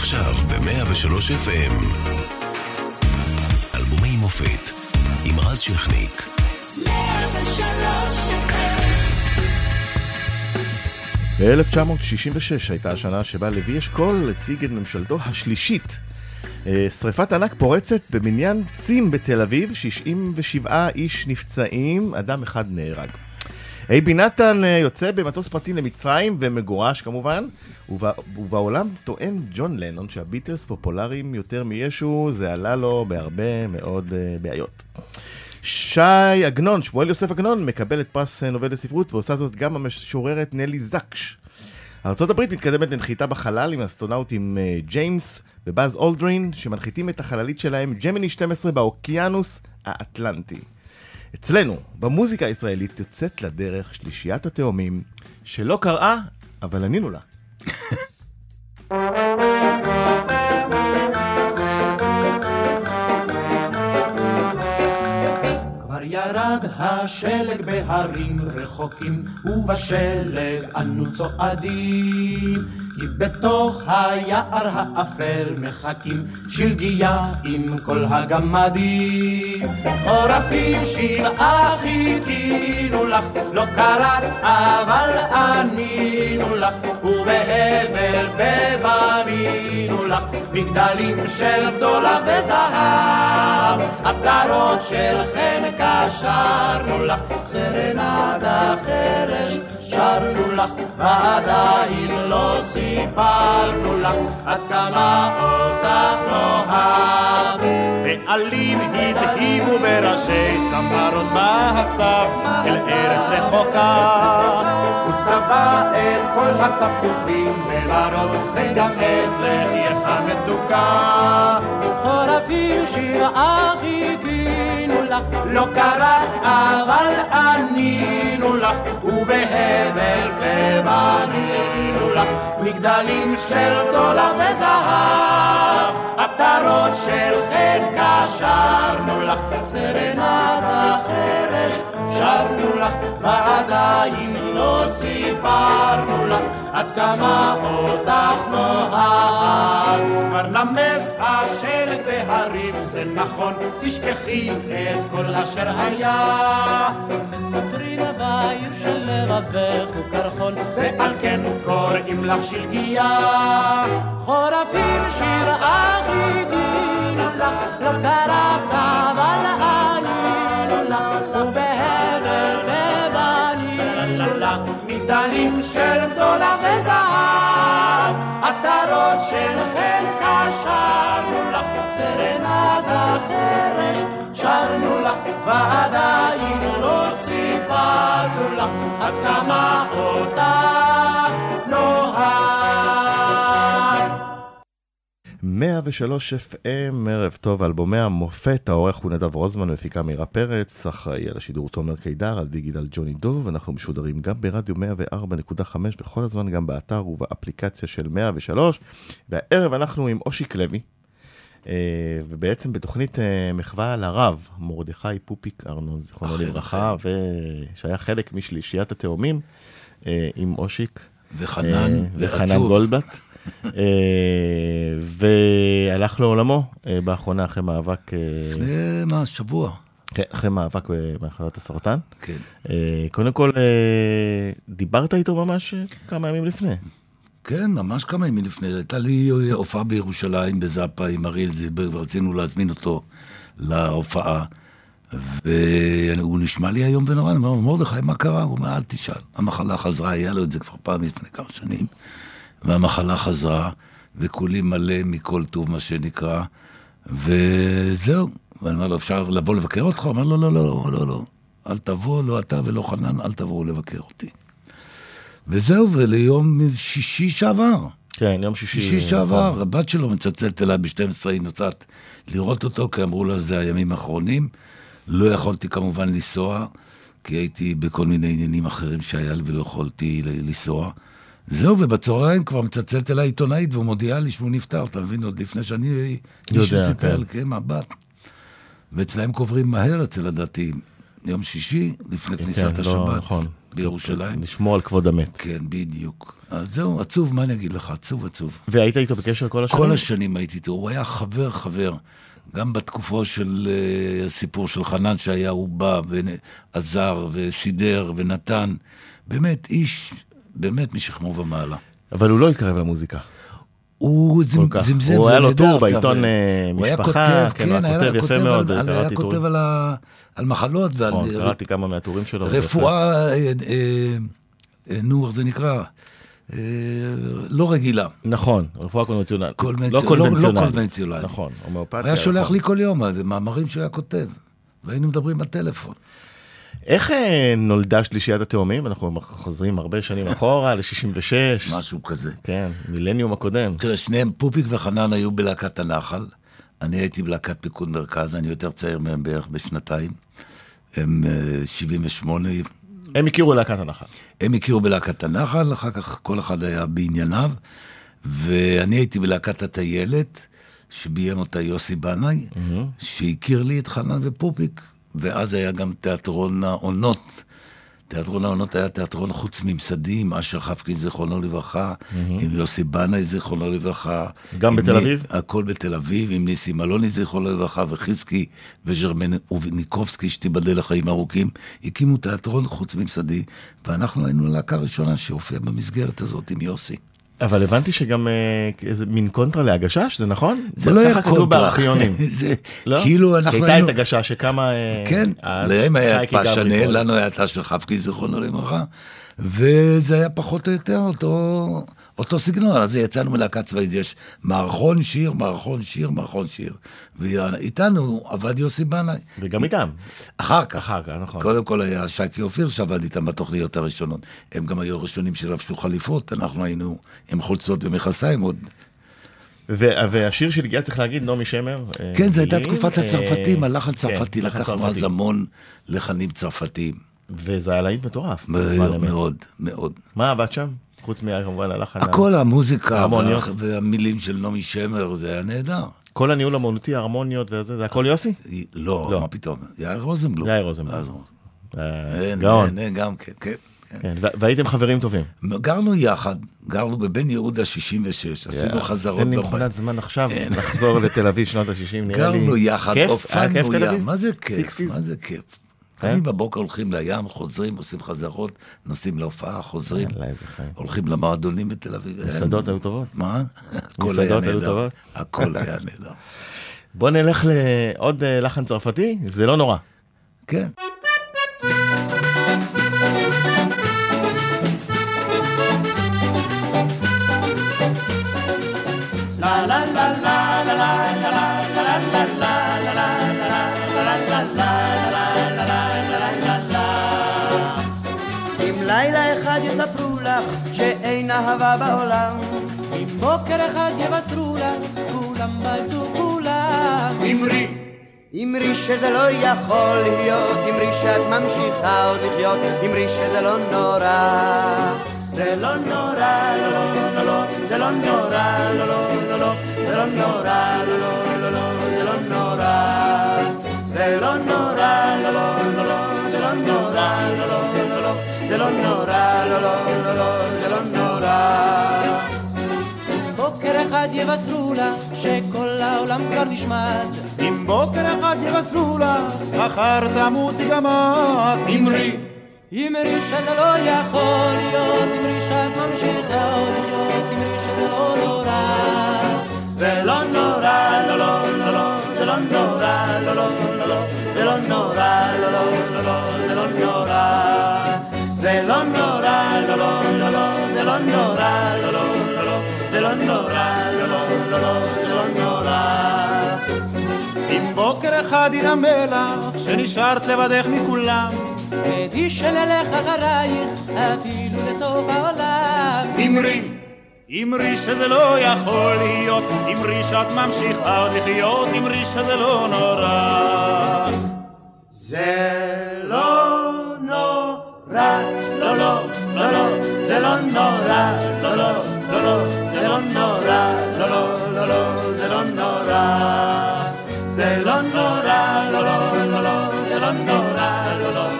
עכשיו ב-103 FM. אלבומי מופת עם רז שכניק. 103 ב-1966 הייתה השנה שבה לוי אשכול הציג את ממשלתו השלישית. אה, שריפת ענק פורצת במניין צים בתל אביב, 67 איש נפצעים, אדם אחד נהרג. אייבי נתן אה, יוצא במטוס פרטי למצרים ומגורש כמובן, ובא, ובעולם טוען ג'ון לנון שהביטלס פופולריים יותר מישו, זה עלה לו בהרבה מאוד אה, בעיות. שי עגנון, שמואל יוסף עגנון, מקבל את פרס נובל לספרות, ועושה זאת גם המשוררת נלי זקש. ארה"ב מתקדמת לנחיתה בחלל עם אסטרונאוטים ג'יימס ובאז אולדרין, שמנחיתים את החללית שלהם ג'מיני 12 באוקיינוס האטלנטי. אצלנו, במוזיקה הישראלית, יוצאת לדרך שלישיית התאומים, שלא קראה, אבל ענינו לה. ירד השלג בהרים רחוקים, ובשלג אנו צועדים. כי בתוך היער האפל מחכים שלגיה עם כל הגמדים. חורפים שבעה חיכינו לך, לא קראת אבל ענינו לך, ובהבל בבנינו לך, מגדלים של בדולח וזהב, עטרות של חן קשרנו לך, סרנדה חרש שרנו לך, ועדיין לא סיפרנו לך עד כמה אותך נאהב. בעלים הזהימו בראשי צמרות בהסתיו אל ארץ רחוקה. הוא צבע את כל התפוחים בוורוד וגם את לחייך מתוקה. חורפים שבעה חיכינו לך, לא קראת אבל ענינו לך, ובהבל ובנינו לך, מגדלים של דולר וזהב, עטרות של חן קשרנו לך, סרנדה חרש שרנו לך, ועדיין לא סיפרנו לך, עד כמה אותך נאהב. כבר נמס בהרים, זה נכון, תשכחי את כל אשר היה. מספרים בעיר של לבבך הוא קרחון, ועל כן קוראים לך שלגיה. חורפים שבעה חיכינו לך, לא קראת אבל ענינו לך, ובהבל ובנינו לך, מגדלים של גדולה וזהב, עטרות של קשרנו לך, סרנדה חרש שרנו לך, ועדיין לא סיפרנו לך, עד כמה אותך נאהב. 103 FM, ערב טוב, אלבומי המופת, העורך הוא נדב רוזמן, מפיקה מירה פרץ, אחראי על השידור תומר קידר, על דיגיטל ג'וני דוב, אנחנו משודרים גם ברדיו 104.5 וכל הזמן גם באתר ובאפליקציה של 103, והערב אנחנו עם אושיק לוי, ובעצם בתוכנית אה, מחווה לרב, מרדכי פופיק ארנון, זיכרונו לברכה, שהיה חלק משלישיית התאומים, אה, עם אושיק. וחנן, וחנן גולדבט. והלך לעולמו באחרונה אחרי מאבק... לפני מה, שבוע. כן, אחרי מאבק במחלת הסרטן. כן. קודם כל, דיברת איתו ממש כמה ימים לפני. כן, ממש כמה ימים לפני. הייתה לי הופעה בירושלים בזאפה עם אריאל זילברג, ורצינו להזמין אותו להופעה. והוא נשמע לי איום ונורא, אני אומר לו, מרדכי, מה קרה? הוא אומר, אל תשאל. המחלה חזרה, היה לו את זה כבר פעם לפני כמה שנים, והמחלה חזרה, וכולי מלא מכל טוב, מה שנקרא, וזהו. ואני אומר לו, אפשר לבוא לבקר אותך? הוא אומר, לא, לא, לא, לא, לא. אל תבוא, לא אתה ולא חנן, אל תבואו לבקר אותי. וזהו, וליום שישי שעבר. כן, יום שישי. שישי שעבר, הבת שלו מצלצלת אליי ב-12, היא נוסעת לראות אותו, כי אמרו לה, זה הימים האחרונים. לא יכולתי כמובן לנסוע, כי הייתי בכל מיני עניינים אחרים שהיה לי ולא יכולתי לנסוע. זהו, ובצהריים כבר מצלצלת אליי עיתונאית והוא מודיע לי שהוא נפטר, אתה מבין? עוד לפני שאני... יודע, סיפר, כן, כן, מהבת. ואצלהם קוברים מהר אצל הדתיים. יום שישי, לפני כן, כניסת לא, השבת, נכון. בירושלים. לשמור על כבוד המת. כן, בדיוק. אז זהו, עצוב, מה אני אגיד לך? עצוב, עצוב. והיית איתו בקשר כל השנים? כל השנים הייתי איתו, הוא היה חבר חבר. גם בתקופו של uh, הסיפור של חנן שהיה, הוא בא ועזר וסידר ונתן. באמת, איש, באמת משכמו ומעלה. אבל הוא לא התקרב למוזיקה. הוא זמ- כך. זמזם, הוא זה היה לו נהדר, טור בעיתון, אבל- אה, הוא היה משפחה, כותב, כן, כן, הוא היה כותב יפה מאוד, קראתי היה כותב. על ה- על מחלות ועל נכון, ר- קראתי כמה מהטורים שלו. רפואה, אה, אה, אה, נו, איך זה נקרא? אה, לא רגילה. נכון, רפואה קונבנציונלית. קונבנציונל- לא לא- קונבנציונלית. לא קונבנציונלית. נכון, הומאופתיה. הוא היה שולח נכון. לי כל יום אה, מאמרים שהוא היה כותב, והיינו מדברים בטלפון. איך אה, נולדה שלישיית התאומים? אנחנו חוזרים הרבה שנים אחורה, ל-66. משהו כזה. כן, מילניום הקודם. תראה, שניהם, פופיק וחנן היו בלהקת הנחל. אני הייתי בלהקת פיקוד מרכז, אני יותר צעיר מהם בערך בשנתיים. הם אה, 78, הם הכירו להקת הנחל. הם הכירו בלהקת הנחל, אחר כך כל אחד היה בענייניו, ואני הייתי בלהקת הטיילת, שביים אותה יוסי בנאי, שהכיר לי את חנן ופופיק, ואז היה גם תיאטרון העונות. תיאטרון העונות היה תיאטרון חוץ ממסדי, עם אשר חפקין, זיכרונו לברכה, עם יוסי בנאי, זיכרונו לברכה. גם בתל אביב? הכל בתל אביב, עם ניסים אלוני, זיכרונו לברכה, וחזקי וז'רמניקובסקי, שתיבדל לחיים ארוכים, הקימו תיאטרון חוץ ממסדי, ואנחנו היינו הלהקה הראשונה שהופיעה במסגרת הזאת עם יוסי. אבל הבנתי שגם אה, איזה מין קונטרה להגשש, זה נכון? זה לא היה ככה כתוב קונטרה. בארכיונים. זה לא? כאילו אנחנו הייתה היינו... את הגשש שקמה... אה, כן, להם היה את פה. לנו היה את אשר חפקין, זיכרונו לברכה, וזה היה פחות או יותר אותו, אותו סגנון, אז יצאנו מלהקה צבאית, יש מערכון שיר, מערכון שיר, מערכון שיר, ואיתנו עבד יוסי בנאי. וגם איתם. אחר כך. אחר כך, נכון. קודם כל היה שייקי אופיר שעבד איתם בתוכניות הראשונות. הם גם היו הראשונים שלבשו חליפות, אנחנו היינו עם חולצות ומכסיים עוד. והשיר שהגיע, צריך להגיד, נעמי שמר. אה, כן, זו הייתה תקופת אה, הצרפתים, הלחן כן, צרפתי, לקחנו. אז המון לחנים צרפתיים. וזה היה להיט מטורף. מאוד, מאוד. מה עבד שם? חוץ מכמובן הלחן. הכל המוזיקה והמילים של נעמי שמר, זה היה נהדר. כל הניהול האמנותי, ההרמוניות וזה, זה הכל יוסי? לא, לא. מה פתאום, יאיר רוזנבלום. יאיר רוזנבלום. אה, אין, גאון. אין, אין, גם כן, כן. כן. כן, והייתם חברים טובים. גרנו יחד, גרנו בבן יהודה 66, עשינו חזרות תן לי. מכונת זמן עכשיו, לחזור לתל אביב שנות ה-60, נראה לי. גרנו יחד, הופענו תל ים, אביב? מה זה כיף? 60s? מה זה כיף? כן? קמים בבוקר, הולכים לים, חוזרים, עושים חזרות, נוסעים להופעה, חוזרים. הולכים למועדונים בתל אביב. מסעדות היו טובות? מה? הכל היה נהדר. הכל היה נהדר. בוא נלך לעוד אה, לחן צרפתי, זה לא נורא. כן. אהבה בעולם, אם בוקר אחד יבשרו לך, כולם בלטו כולם. אמרי, אמרי שזה לא יכול להיות, אמרי שאת ממשיכה עוד לחיות, אמרי שזה לא נורא. זה לא נורא, לא לא לא לא, זה לא נורא, לא לא לא לא, זה לא נורא, לא לא לא לא, זה לא נורא. זה לא נורא, לא לא לא לא, זה לא נורא, לא לא לא לא, זה לא נורא, לא לא לא לא, זה לא נורא. בוקר אחד יבשרו לה שכל העולם כבר נשמד. אם בוקר אחד יבשרו לך, מחר תמותי גם את. אמרי, אמרי שזה לא יכול להיות, אמרי שאת ממשיכה עוד לחיות, אמרי שזה לא נורא. זה לא נורא, לא לא לא לא, זה לא נורא, לא לא לא לא, זה לא נורא, לא לא לא לא, זה לא נורא. זה לא נורא, לא לא לא לא, זה לא נורא, לא לא לא לא, זה לא נורא, לא לא לא לא, זה לא נורא. אם בוקר אחד ינמא לך, שנשארת לבדך מכולם. עדי שנלך אחרייך, אפילו לסוף העולם. אמרי, אמרי שזה לא יכול להיות, אמרי שאת ממשיכה לחיות, אמרי שזה לא נורא. זה לא רע, לא, לא, לא, לא, זה לא נורא, לא, לא, לא, לא, זה לא נורא, לא, לא, לא, לא, זה לא נורא. זה לא נורא, לא, לא, לא, לא, זה לא נורא, לא, לא,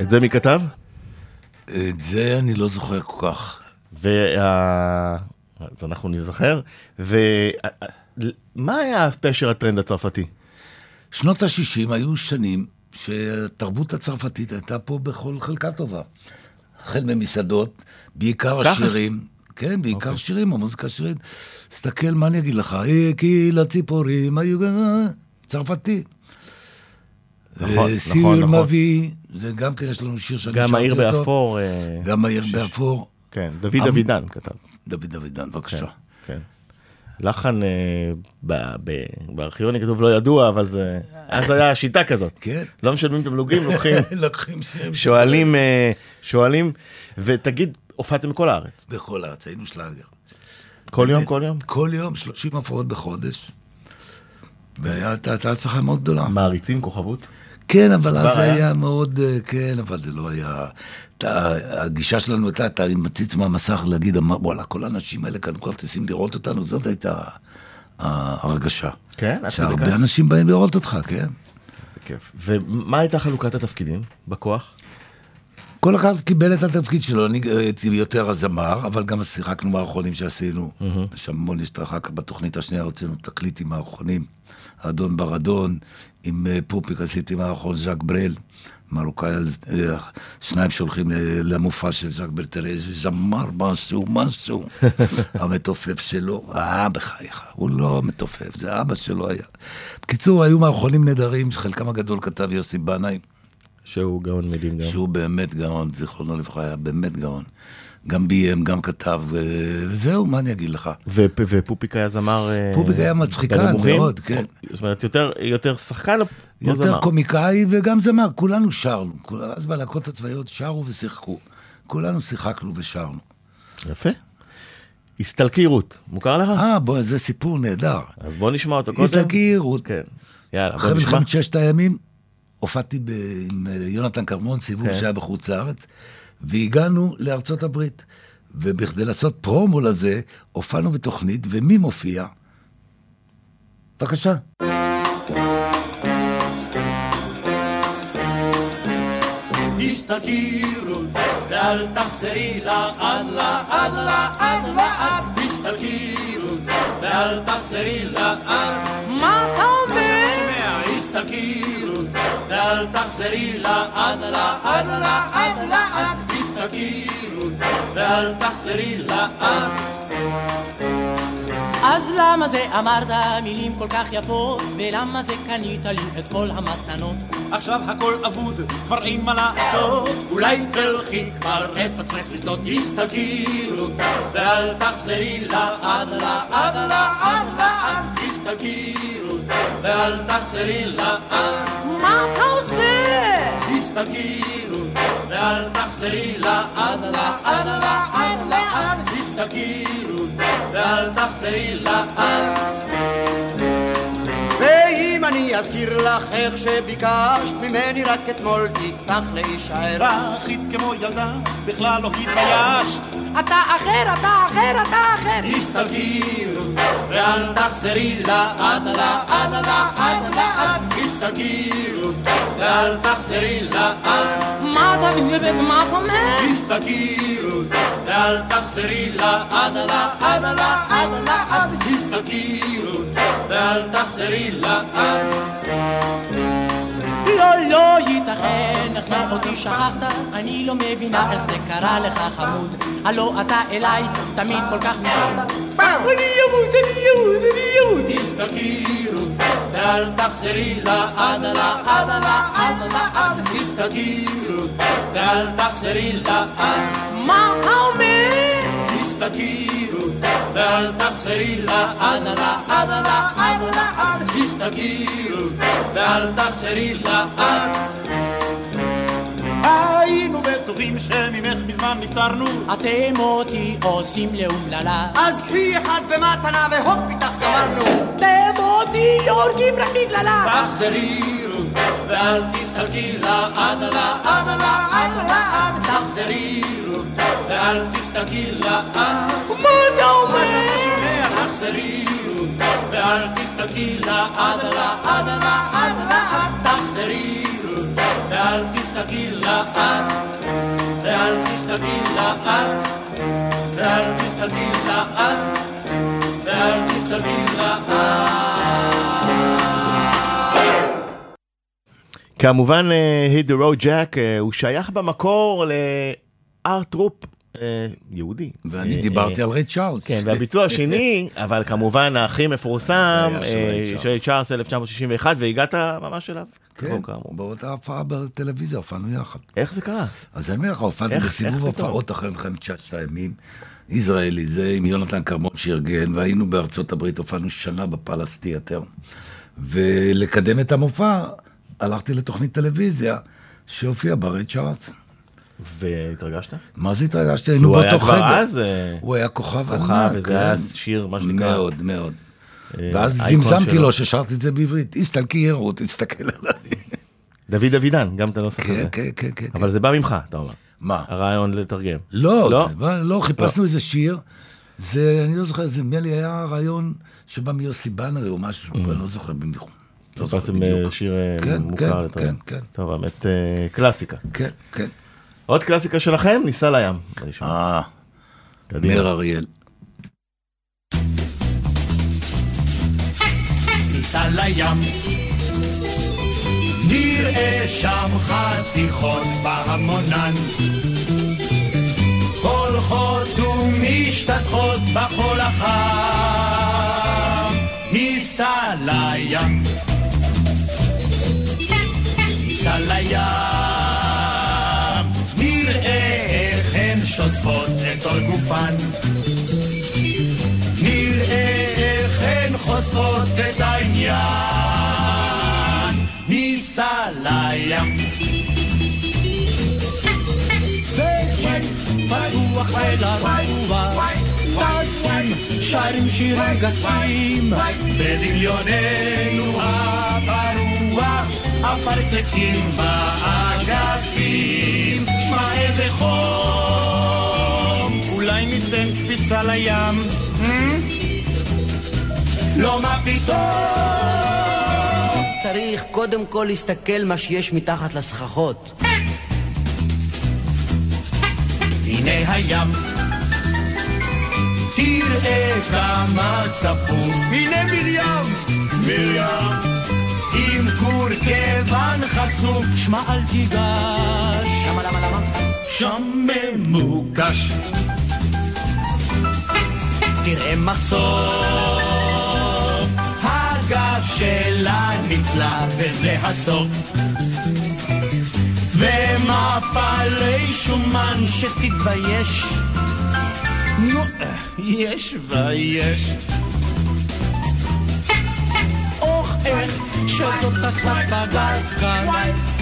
את זה מי כתב? את זה אני לא זוכר כל כך. וה... אז אנחנו נזכר. ומה היה פשר הטרנד הצרפתי? שנות ה-60 היו שנים שהתרבות הצרפתית הייתה פה בכל חלקה טובה. החל ממסעדות, בעיקר? השירים. כן, בעיקר אוקיי. שירים, המוזיקה השירית. תסתכל, מה אני אגיד לך? אה, כי לציפורים היו גם... צרפתי. נכון, אה, נכון, נכון. מביא, זה גם כן, יש לנו שיר שאני גם העיר שרתי אותו. באפור. אה, גם העיר באפור. כן, דוד עם- אבידן כתב. דוד דוידן, בבקשה. כן. לחן אה, ב- ב- בארכיוני כתוב לא ידוע, אבל זה... אז היה שיטה כזאת. כן. לא משלמים תמלוגים, לוקחים, לוקחים שירים. שואלים, אה, שואלים, ותגיד, הופעתם בכל הארץ. בכל הארץ, היינו שלאגר. כל יום, כל יום? כל יום, 30 הופעות בחודש. והייתה הייתה הצלחה מאוד גדולה. מעריצים, כוכבות? כן, אבל אז זה היה? מאוד, אה, כן, אבל זה לא היה... הגישה שלנו הייתה, אתה מציץ מהמסך להגיד, וואלה, כל האנשים האלה כאן כרטיסים לראות אותנו, זאת הייתה ההרגשה. כן? שהרבה? אנשים באים לראות אותך, כן. איזה כיף. ומה הייתה חלוקת התפקידים בכוח? כל אחד קיבל את התפקיד שלו, אני הייתי יותר הזמר, אבל גם שיחקנו מערכונים שעשינו. יש המון, יש אחר כך בתוכנית השנייה הוצאנו תקליט עם מערכונים. האדון ברדון, עם אה, פופיק עשיתי מערכון ז'אק ברל, מרוקאי, אה, שניים שהולכים ל- למופע של ז'אק ברל, תראה איזה זמר, משהו, משהו. המתופף שלו, אה, בחייך, הוא לא מתופף, זה אבא שלו היה. בקיצור, היו מערכונים נהדרים, שחלקם הגדול כתב יוסי בנאי. שהוא גאון מדהים גם. שהוא באמת גאון, זיכרונו לברכה, היה באמת גאון. גם ביים, גם כתב, אה, וזהו, מה אני אגיד לך? ופופיק היה זמר... אה, פופיק היה מצחיקן? מאוד, כן. זאת אומרת, יותר, יותר שחקן או או יותר זמר? קומיקאי וגם זמר, כולנו שרנו. אז בלהקות הצבאיות שרו ושיחקו. כולנו שיחקנו ושרנו. יפה. הסתלקי רות, מוכר לך? אה, בוא, זה סיפור נהדר. אז בוא נשמע אותו קודם. איסקי רות. כן. יאללה, בוא אחרי נשמע. מלחמת ששת הימים, הופעתי ב- עם אה, יונתן כרמון, סיבוב כן. שהיה בחוץ לארץ, והגענו לארצות הברית. ובכדי לעשות פרומו לזה, הופענו בתוכנית, ומי מופיע? בבקשה. תסתכלי רות, ואל תחזרי לאט לאט לאט לאט תסתכלי רות, ואל תחזרי לאט מה אתה אומר? רות, ואל תחזרי לאט לאט לאט לאט תסתכלי רות, ואל תחזרי לאט אז למה זה אמרת מילים כל כך יפות? ולמה זה קנית לי את כל המתנות? עכשיו הכל אבוד, כבר אין מה לעשות אולי תלכי כבר את עצמך לבדות הסתכלות ואל תחזרי לאט לאט לאט לאט הסתכלות ואל תחזרי לאט מה אתה עושה? הסתכלות ואל תחזרי לאט לאט לאט לאט הסתכלות ואל תחזרי לאט ואם אני אזכיר לך איך שביקשת ממני רק אתמול תיקח להישאר רכית כמו ילדה, בכלל לא התביישת. אתה אחר, אתה אחר, אתה אחר. הסתכלות ואל תחזרי לאט לאט לאט לאט הסתכלות ואל תחזרי לאט מה אתה מה אתה אומר? הסתכלות ואל תחזרי לאט לאט לאט תחזרי לאט לא, לא ייתכן, איך זה אותי שכחת? אני לא מבינה איך זה קרה לך חמוד. הלא אתה אליי תמיד כל כך נשארת. אני אמות, אני אמות, אני אמות הסתכלות ואל תחזרי לאט לאט לאט לאט הסתכלות ואל תחזרי לאט מה אתה אומר? הסתכלות ואל תחזרי לאט לאט לאט לאט הסתכלות ואל תחזרי לאט היינו בטוחים שממך מזמן נפטרנו. אתם אותי עושים לאומללה אז קחי אחד במתנה והופ איתך גמרנו. אתם אותי הורגים רק בגללה תחזרי ואל תסתכלי לאט לאט לאט לאט תחזרי רות. ואל תסתכלי לאט מה אתה אומר? תחזרי רות. ואל תסתכלי לאט לאט לאט לאט תחזרי ואל תסתכלי לאט ואל תסתכלי לאט ואל תסתכלי לאט ואל תסתכלי כמובן, היט דה רוד ג'ק הוא שייך במקור לארט טרופ אה, יהודי. ואני אה, דיברתי אה, על ריי צ'ארלס. כן, והביצוע השני, אבל כמובן הכי מפורסם, של ריי אה, צ'ארלס. של צ'ארלס 1961, והגעת ממש אליו. כן. באותה הופעה בטלוויזיה הופענו יחד. איך זה קרה? אז אני אומר לך, הופענו בסיבוב? הופעות אחרי מלחמת ששת הימים. ישראלי, זה עם יונתן כרמון שארגן, והיינו בארצות הברית, הופענו שנה בפלאס תיאטר. ולקדם את המופע, הלכתי לתוכנית טלוויזיה שהופיעה ברי צ'ארלס. והתרגשת? מה זה התרגשתי? היינו הוא היה באותו כבר חדר. אז אה, הוא היה כוכב כוכב, ענק. וזה כן. היה שיר, מה שנקרא. מאוד, מאוד. אה, ואז זמזמתי. לו ששרתי את זה בעברית. איסטלקי ירו, תסתכל עליי. דוד אבידן, גם את הנוסח כן, הזה. כן, כן, כן. אבל זה בא ממך, אתה אומר. מה? הרעיון לתרגם. לא, לא? בא- לא, חיפשנו איזה שיר. זה, אני לא זוכר, זה נדמה לי היה רעיון שבא מיוסי בנרי או משהו, אני לא זוכר במיוחד. לא זוכר חיפשתם אה, בדיוק. שיר אה, כן, מוכר כן, לתרגם. כן, כן. טוב, האמת אה, קלאסיקה. כן, כן. עוד קלאסיקה שלכם, ניסע לים. אה. מאיר אריאל. ניסע לים נראה שם חתיכות בהמונן הולכות ומשתטחות בחול החם ניסע לים ניסע לים נראה איך הן שוזפות את כל גופן נראה איך הן חושפות את העניין. ניסע לים. פתוח אל הרוח, טסים, שרים שירים גסים, בדמיוננו הפרוע, אפרסקים באגפים. שמע איזה חום, אולי ניתן קפיצה לים? לא מה פתאום? צריך קודם כל להסתכל מה שיש מתחת לסככות. הנה הים. תראה כמה צפוף. הנה מרים. מרים כור כיוון חשוף שמע אל תיגש. למה, למה, למה? שם ממוקש. תראה מחסור הגב שלה נצלה וזה הסוף. ומפלי שומן שתתבייש. נו, יש ויש איך שזאת הסף בגלגל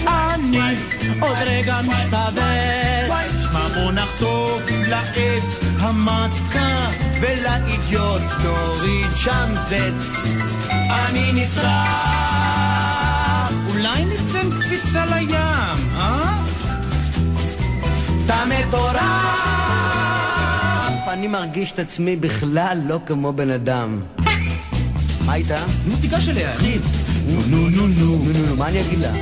אני עוד רגע משתבץ שמע בוא נחטוף לעת המתקה ולאידיוט נוריד שם זץ. אני נסחף אולי ניתן קפיצה לים, אה? אתה מטורף. אני מרגיש את עצמי בכלל לא כמו בן אדם. מה איתה? נו תיגש אליה, אחי נו נו נו נו נו, נו, נו, מה אני אגיד לה?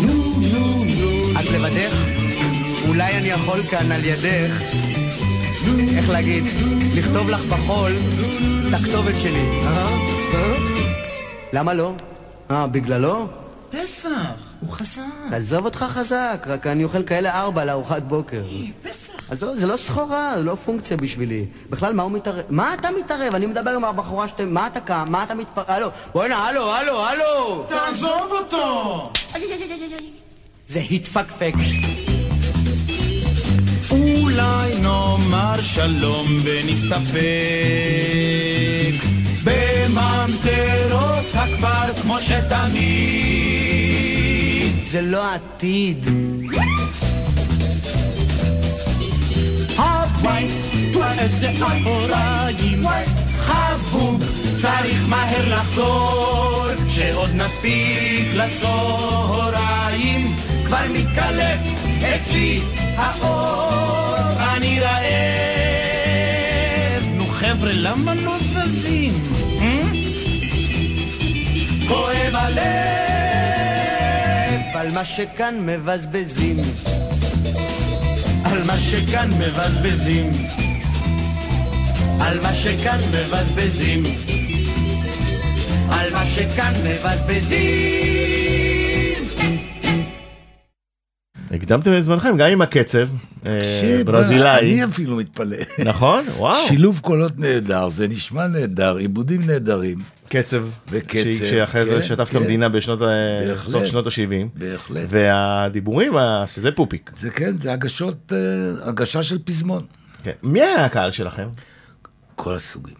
נו נו נו את לבדך? אולי אני יכול כאן על ידך, איך להגיד, לכתוב לך בחול את הכתובת שלי. אה? אה? למה לא? אה, בגללו? פסח, הוא חזר עזוב אותך חזק, רק אני אוכל כאלה ארבע לארוחת בוקר. פסח עזוב, זה לא סחורה, זה לא פונקציה בשבילי. בכלל, מה הוא מתערב? מה אתה מתערב? אני מדבר עם הבחורה שאתם... מה אתה קם? מה אתה מתפר... הלו, בוא'נה, הלו, הלו, הלו! תעזוב אותו זה התפקפק. אולי נאמר שלום ונסתפק בממטרות הכפר כמו שתמיד זה לא עתיד. איזה חבוב, צריך מהר לחזור שעוד נספיק לצהריים כבר מתקלף אצלי האור אני רעב נו חבר'ה למה לא זזים? אה? הלב על מה שכאן מבזבזים. על מה שכאן מבזבזים. על מה שכאן מבזבזים. על מה שכאן מבזבזים. הקדמתם את זמנכם גם עם הקצב, אה, ברזילאי, אני אפילו מתפלא. נכון? וואו, שילוב קולות נהדר, זה נשמע נהדר, עיבודים נהדרים, קצב, וקצב, שאחרי זה כן, שטף את כן. המדינה בשנות, בהחלט. סוף שנות ה-70, בהחלט. והדיבורים, שזה פופיק. זה כן, זה הגשות, אה, הגשה של פזמון. כן. מי היה הקהל שלכם? כל הסוגים.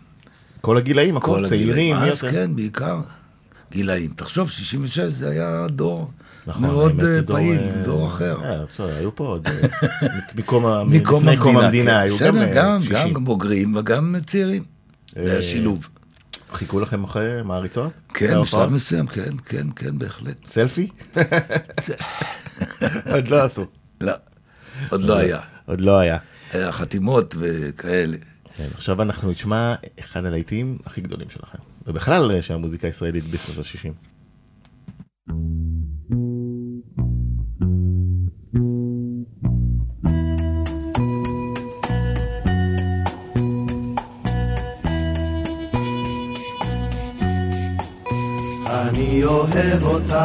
כל הגילאים, הכל כל צעירים, אז יותר? כן, בעיקר גילאים. תחשוב, 66 זה היה דור נכון, מאוד אה, דור, פעיל, אה, דור אחר. אה, בסדר, היו פה עוד, אה, מקום המדינה, כן. היו בסדר, אה, גם, קשישים. גם בוגרים וגם צעירים. זה אה, היה שילוב. חיכו לכם אחרי מעריצות? כן? בשלב מסוים, כן, כן, כן, בהחלט. סלפי? עוד לא עשו. לא, עוד לא היה. עוד לא היה. היה חתימות וכאלה. כן, עכשיו אנחנו נשמע אחד הלהיטים הכי גדולים שלכם, ובכלל אה, של המוזיקה הישראלית בשנות ה-60. אני אוהב אותך.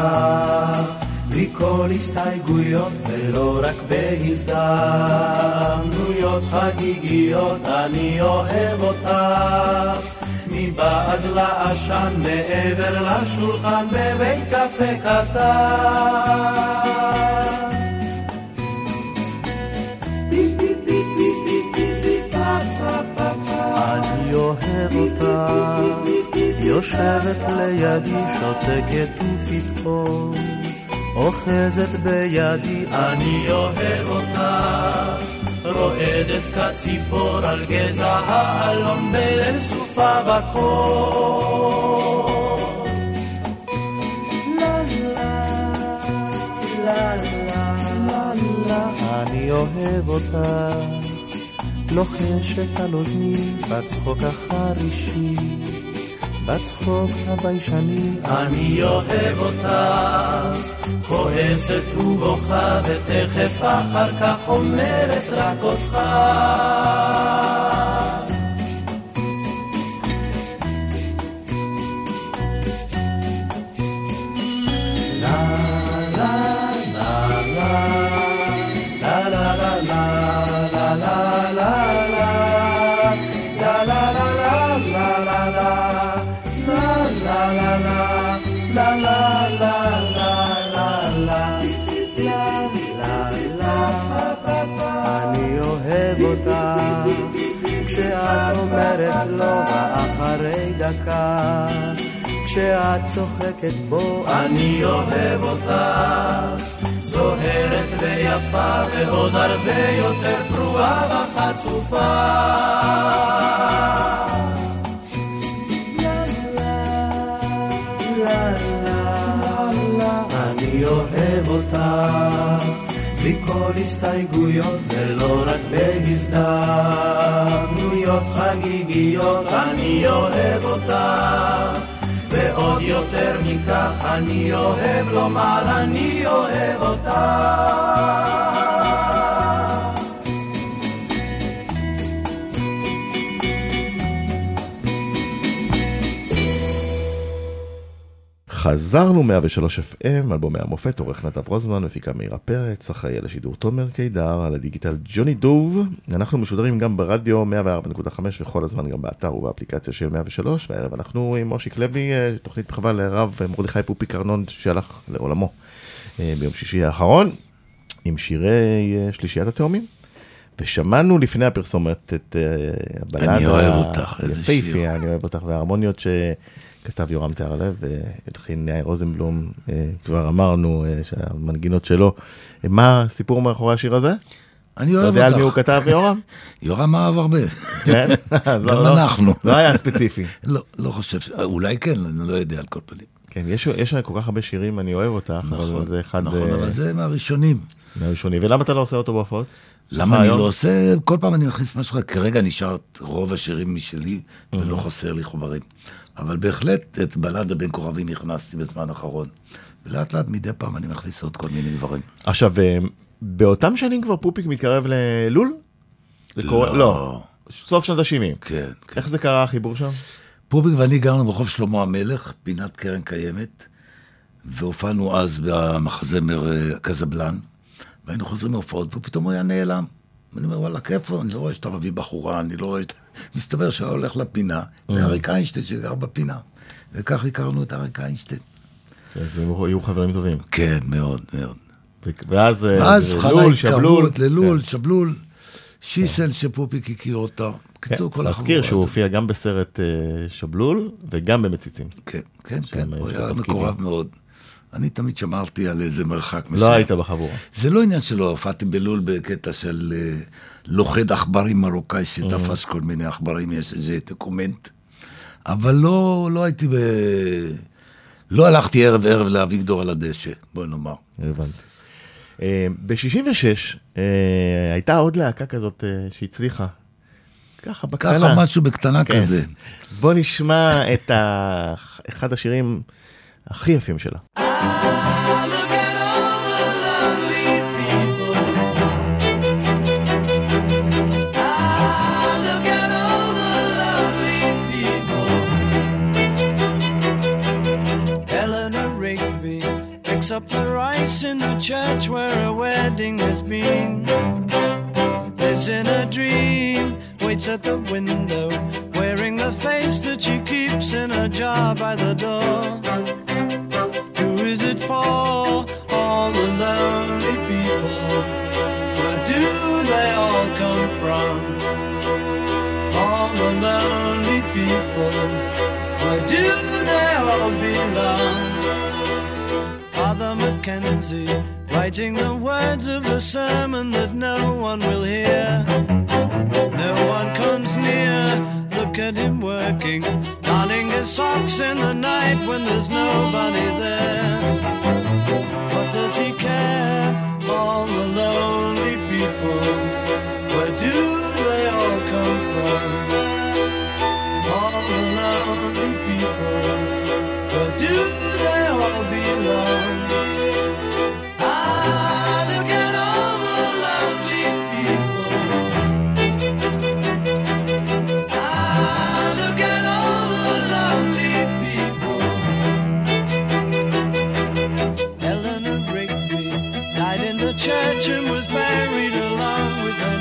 בלי כל הסתייגויות ולא רק בהזדמנויות חגיגיות אני אוהב אותך. מבעד לעשן מעבר לשולחן בבית קפה קטן. אני אוהב אותך יושבת לידי, שותקת ופתאום אוחזת בידי, אני אוהב אותה רועדת כציפור על גזע האלון בליל סופה בקור. אני אוהב אותה לוחשת על אוזני בצחוק החרישי בצחוק הביישני אני אוהב אותך כועסת ובוכה ותכף אחר כך אומרת רק אותך לא ואחרי דקה כשאת צוחקת בו אני אוהב אותך זוהרת ויפה ועוד הרבה יותר פרועה וחצופה אני אוהב אותך בלי כל הסתייגויות ולא רק בהזדמנויות חגיגיות. אני אוהב אותך ועוד יותר מכך אני אוהב לומר אני אוהב אותך חזרנו 103 FM, אלבומי המופת, עורך נדב רוזמן, מפיקה מאירה פרץ, אחראי על השידור תומר קידר, על הדיגיטל ג'וני דוב. אנחנו משודרים גם ברדיו 104.5 וכל הזמן גם באתר ובאפליקציה של 103, והערב אנחנו עם מושיק לוי, אה, תוכנית בכורה לרב מרדכי פופיק ארנון שהלך לעולמו אה, ביום שישי האחרון, עם שירי אה, שלישיית התאומים. ושמענו לפני הפרסומת את אה, הבלדה. אני אוהב אותך, איזה שיר. יפהפייה, אני אוהב אותך, וההרמוניות שכתב יורם תיארלב והלחין יאיר רוזנבלום, אה, כבר אמרנו אה, שהמנגינות שלו. מה הסיפור מאחורי השיר הזה? אני אתה אוהב יודע על מי הוא אותך. כתב יורם? יורם אהב הרבה. כן? גם לא, לא, אנחנו. לא היה ספציפי. לא, לא חושב, אולי כן, אני לא יודע על כל פנים. כן, יש כל כך הרבה שירים, אני אוהב אותך, אבל נכון, זה אחד נכון, אה, אבל זה מהראשונים. מהראשונים. ולמה אתה לא עושה אותו בהופעות? למה אני? לא עושה? כל פעם אני מכניס משהו אחר. כרגע נשאר רוב השירים משלי, ולא חסר לי חומרים. אבל בהחלט את בלדה בין כוכבים הכנסתי בזמן האחרון. ולאט לאט מדי פעם אני מכניס עוד כל מיני דברים. עכשיו, אה, באותם שנים כבר פופיק מתקרב ללול? זה קורה- לא. לא. סוף שנות ה-70. כן, כן. איך זה קרה החיבור שם? פוביק ואני גרנו ברחוב שלמה המלך, פינת קרן קיימת, והופענו אז במחזמר אה, קזבלן, והיינו חוזרים מהופעות, ופתאום הוא היה נעלם. ואני אומר, וואלה, איפה? אני לא רואה שאתה מביא בחורה, אני לא רואה שאתה... מסתבר שהוא הולך לפינה, לאריק איינשטיין שגר בפינה. וכך הכרנו את אריק איינשטיין. אז הם היו חברים טובים. כן, מאוד, מאוד. ואז אה, ואז לול, שבלול. התקרבות ללול, כן. שבלול, שיסל שפופיק הכיר אותה. בקיצור, כן, כל להזכיר החבורה שהוא הזאת. הופיע גם בסרט אה, שבלול וגם במציצים. כן, כן, כן, הוא היה. מקורב מאוד. אני תמיד שמרתי על איזה מרחק לא מסוים. היית בחבורה. זה לא עניין שלא, הופעתי בלול בקטע של אה, לוכד עכברים מרוקאי שתפס כל מיני עכברים, יש איזה דוקומנט. אבל לא, לא הייתי ב... לא הלכתי ערב ערב לאביגדור על הדשא, בוא נאמר. הבנתי. ב-66 הייתה עוד להקה כזאת אה, שהצליחה. ככה בקטנה. ככה משהו בקטנה כן. כזה. בוא נשמע את ה... אחד השירים הכי יפים שלה. Look at all the lovely people. Ah, look at all the lovely people. Eleanor Rigby picks up the rice in the church where a wedding has been. Lives in a dream, waits at the window, wearing the face that she keeps in a jar by the door. For? All the lonely people. Where do they all come from? All the lonely people. Where do they all belong? Father Mackenzie, writing the words of a sermon that no one will hear. No one comes near. Look at him working, darning his socks in the night when there's nobody there. What does he care? All the lonely people. Where do they all come from? All the lonely people. Where do they all belong? In the church and was buried along with her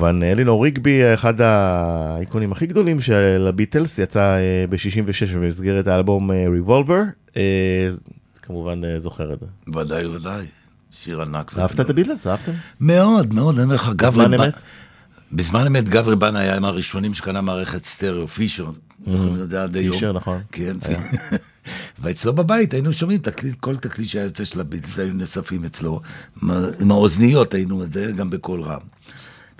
כמובן, אלינור ריגבי, אחד האיקונים הכי גדולים של הביטלס, יצא ב-66 במסגרת האלבום ריבולבר. כמובן אה, זוכר את זה. ודאי, ודאי. שיר ענק. אהבת את הביטלס? אהבתם? מאוד, מאוד, אני אומר לך, גברי... בזמן בן- אמת? בזמן אמת גברי בן היה עם הראשונים שקנה מערכת סטריאו, פישר. זוכרים את זה עד היום? פישר, נכון. כן. ואצלו בבית היינו שומעים תקליט, כל תקליט שהיה יוצא של הביטלס היו נאספים אצלו. עם האוזניות היינו, זה גם בקול רם.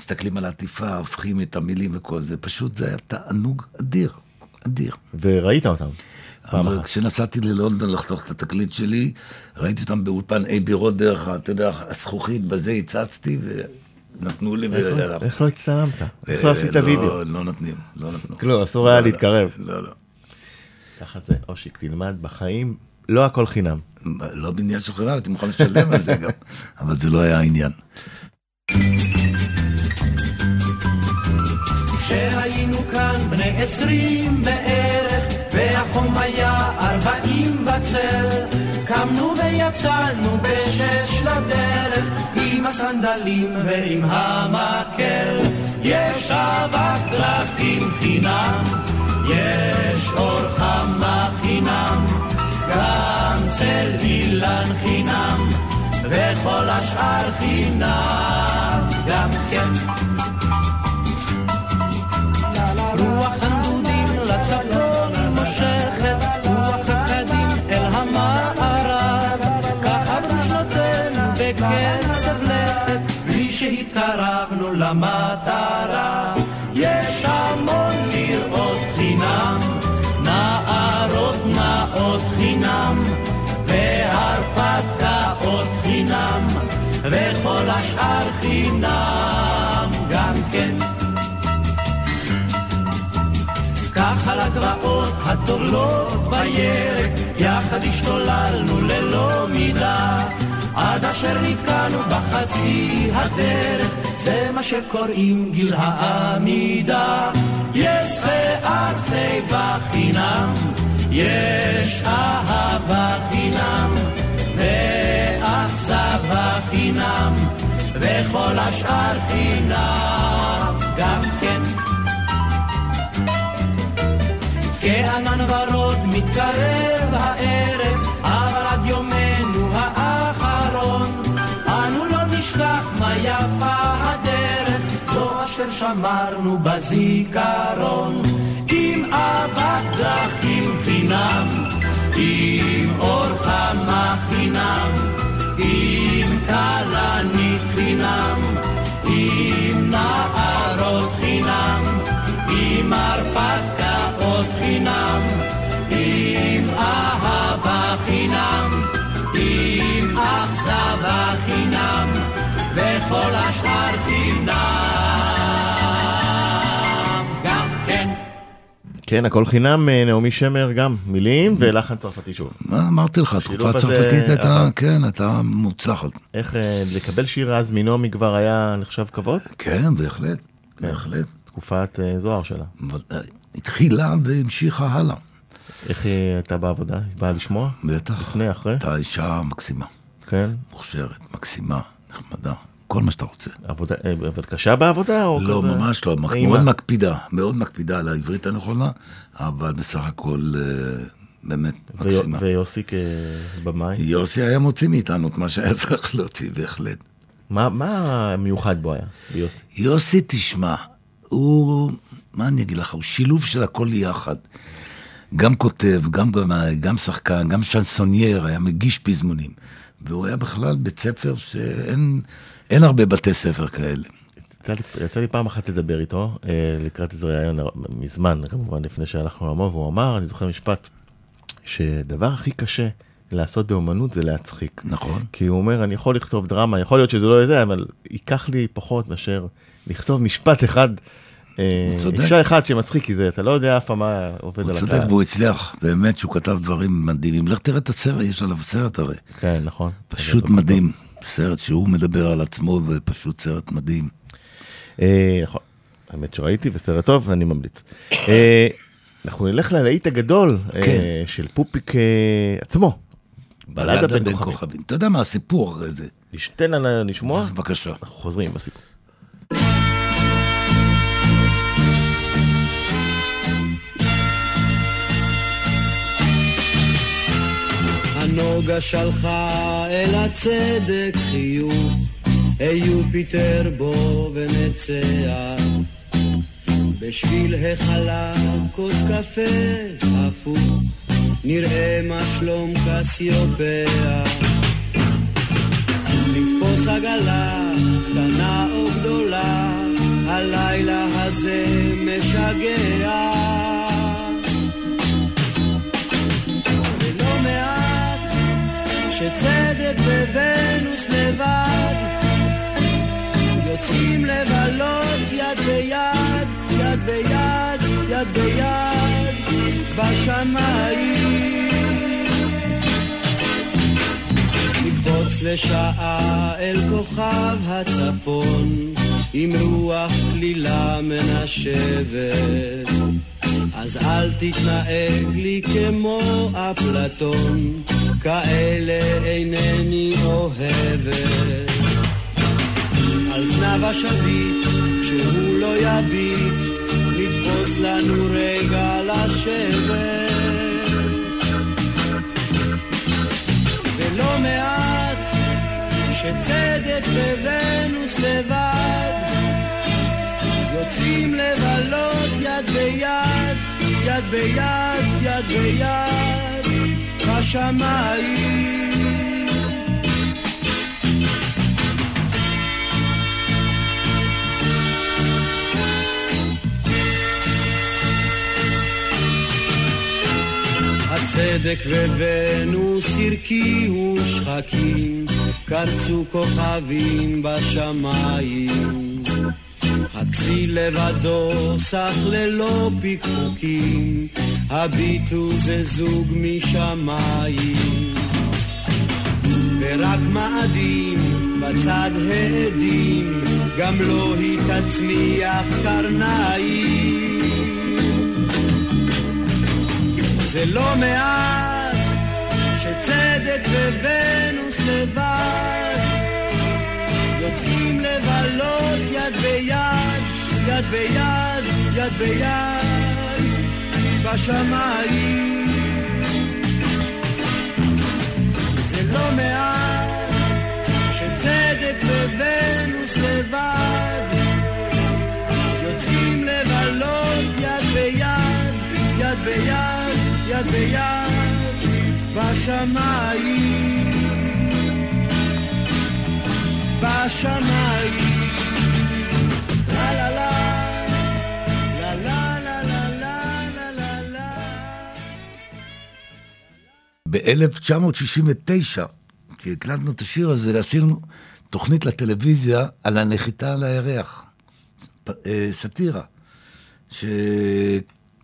מסתכלים על העטיפה, הופכים את המילים וכל זה, פשוט זה היה תענוג אדיר, אדיר. וראית אותם. אבל. כשנסעתי ללונדון לחתוך את התקליט שלי, ראיתי אותם באולפן אייבי רוד דרך, אתה יודע, הזכוכית, בזה הצצתי ונתנו לי איך לא- לא הצטלמת? איך לא אה, עשית וידאו? לא, לא נותנים, לא נתנו. כלום, אסור היה לא, להתקרב. לא, לא. ככה זה, אושיק, תלמד בחיים, לא הכל חינם. לא בעניין של חינם, הייתי מוכן לשלם על זה גם, אבל זה לא היה העניין. כשהיינו כאן בני עשרים בערך, והחום היה ארבעים בצל, קמנו ויצאנו בשש לדרך, עם הסנדלים ועם המקל. יש אבק דרכים חינם, יש אור חמה חינם, גם צל אילן חינם, וכל השאר חינם, גם כן. שהתקרבנו למטרה. יש המון לראות חינם, נערות נאות חינם, והרפתקאות חינם, וכל השאר חינם גם כן. כך על הגבעות הטובלות בירק, יחד השתוללנו ללא מידה, עד אשר נתקענו בחצי הדרך, זה מה שקוראים גיל העמידה. יש שיער שיבה חינם, יש אהבה חינם, ואכזבה חינם, וכל השאר חינם גם כן. כענן ורוד מתקרב הערב, שמרנו בזיכרון. עם אבק דרכים חינם, עם אור חמה חינם, עם כלנית חינם, עם נערות חינם, עם הרפתקאות חינם, עם אהבה חינם, עם אכזבה חינם, וכל השאר חינם. כן, הכל חינם, אה, נעמי שמר גם, מילים ולחן צרפתי שוב. מה אמרתי לך, השילוב תקופה הזה צרפתית הייתה. כן, הייתה מוצלחת. איך אה, לקבל שיר אז מנעמי כבר היה נחשב כבוד? כן, בהחלט, כן. בהחלט. תקופת אה, זוהר שלה. התחילה והמשיכה הלאה, איך היא הייתה בעבודה? היא באה לשמוע? בטח. לפני, אחרי? הייתה אישה מקסימה, כן. מוכשרת, מקסימה, נחמדה, כל מה שאתה רוצה. עבודה, אה, אבל קשה בעבודה? או לא, כזה? ממש לא, נעימה? מאוד מקפידה, מאוד מקפידה על העברית הנכונה, אבל בסך הכל אה, באמת מקסימה. ויוסי כבמאי? יוסי היה מוציא מאיתנו את מה שהיה צריך להוציא, בהחלט. מה מה המיוחד בו היה, ביוסי? יוסי, תשמע, הוא, מה אני אגיד לך, הוא שילוב של הכל יחד. גם כותב, גם במאי, גם שחקן, גם שנסונייר, היה מגיש פזמונים. והוא היה בכלל בית ספר שאין אין הרבה בתי ספר כאלה. יצא לי, יצא לי פעם אחת לדבר איתו, אה, לקראת איזה ראיון מזמן, כמובן, לפני שהלכנו לעמו, והוא אמר, אני זוכר משפט, שדבר הכי קשה לעשות באומנות זה להצחיק. נכון. כי הוא אומר, אני יכול לכתוב דרמה, יכול להיות שזה לא יהיה, אבל ייקח לי פחות מאשר לכתוב משפט אחד, אה. אישה אחד שמצחיק, כי זה, אתה לא יודע אף פעם מה עובד הוא על צודק הקהל. והוא הצליח, באמת שהוא כתב דברים מדהימים. לך תראה את הסרט, יש עליו סרט הרי. כן, נכון. פשוט מדהים. סרט שהוא מדבר על עצמו, ופשוט סרט מדהים. אה, נכון, האמת שראיתי, וסרט טוב, אני ממליץ. אה, אנחנו נלך ללהיט הגדול אה, כן. של פופיק אה, עצמו. בלדה בין כוכבים. אתה יודע מה הסיפור אחרי זה? תן לנו לשמוע, בבקשה. אנחנו חוזרים בסיפור. הנוגה שלחה אל הצדק חיוך, היי יופיטר בוא ונצח. בשביל החלה כוס קפה הפוך, נראה מה שלום קסיופיה. לתפוס עגלה, קטנה או גדולה, הלילה הזה משגע. שצדק וונוס לבד. יוצאים לבלות יד ביד, יד ביד, יד ביד בשמיים. נקפוץ לשעה אל כוכב הצפון עם רוח כלילה מנשבת. אז אל תתנהג לי כמו אפלטון, כאלה אינני אוהבת. על זנב השביט, שהוא לא יביט, נתפוס לנו רגע לשבת. זה לא מעט שצדק וונוס לבד יוצאים לבלות יד ביד, יד ביד, יד ביד, שמיים. הצדק וונוס הרקיעו שחקים, קרצו כוכבים בשמיים. הכסיל לבדו סך ללא פיקפוקים, הביטו זה זוג משמיים. ורק מאדים בצד העדים, גם לא היא תצמיח קרניים. זה לא מעט שצדק וונוס לבד יוצאים לבלות יד ביד, יד ביד, יד ביד בשמיים. זה לא מעט שצדק וונוס לבד יוצאים לבלות יד ביד, יד ביד, יד ביד בשמיים. בשמיים. לה לה לה, לה לה לה לה לה לה לה ב-1969, כשהקלטנו את השיר הזה, עשינו תוכנית לטלוויזיה על הנחיתה על הירח. אה,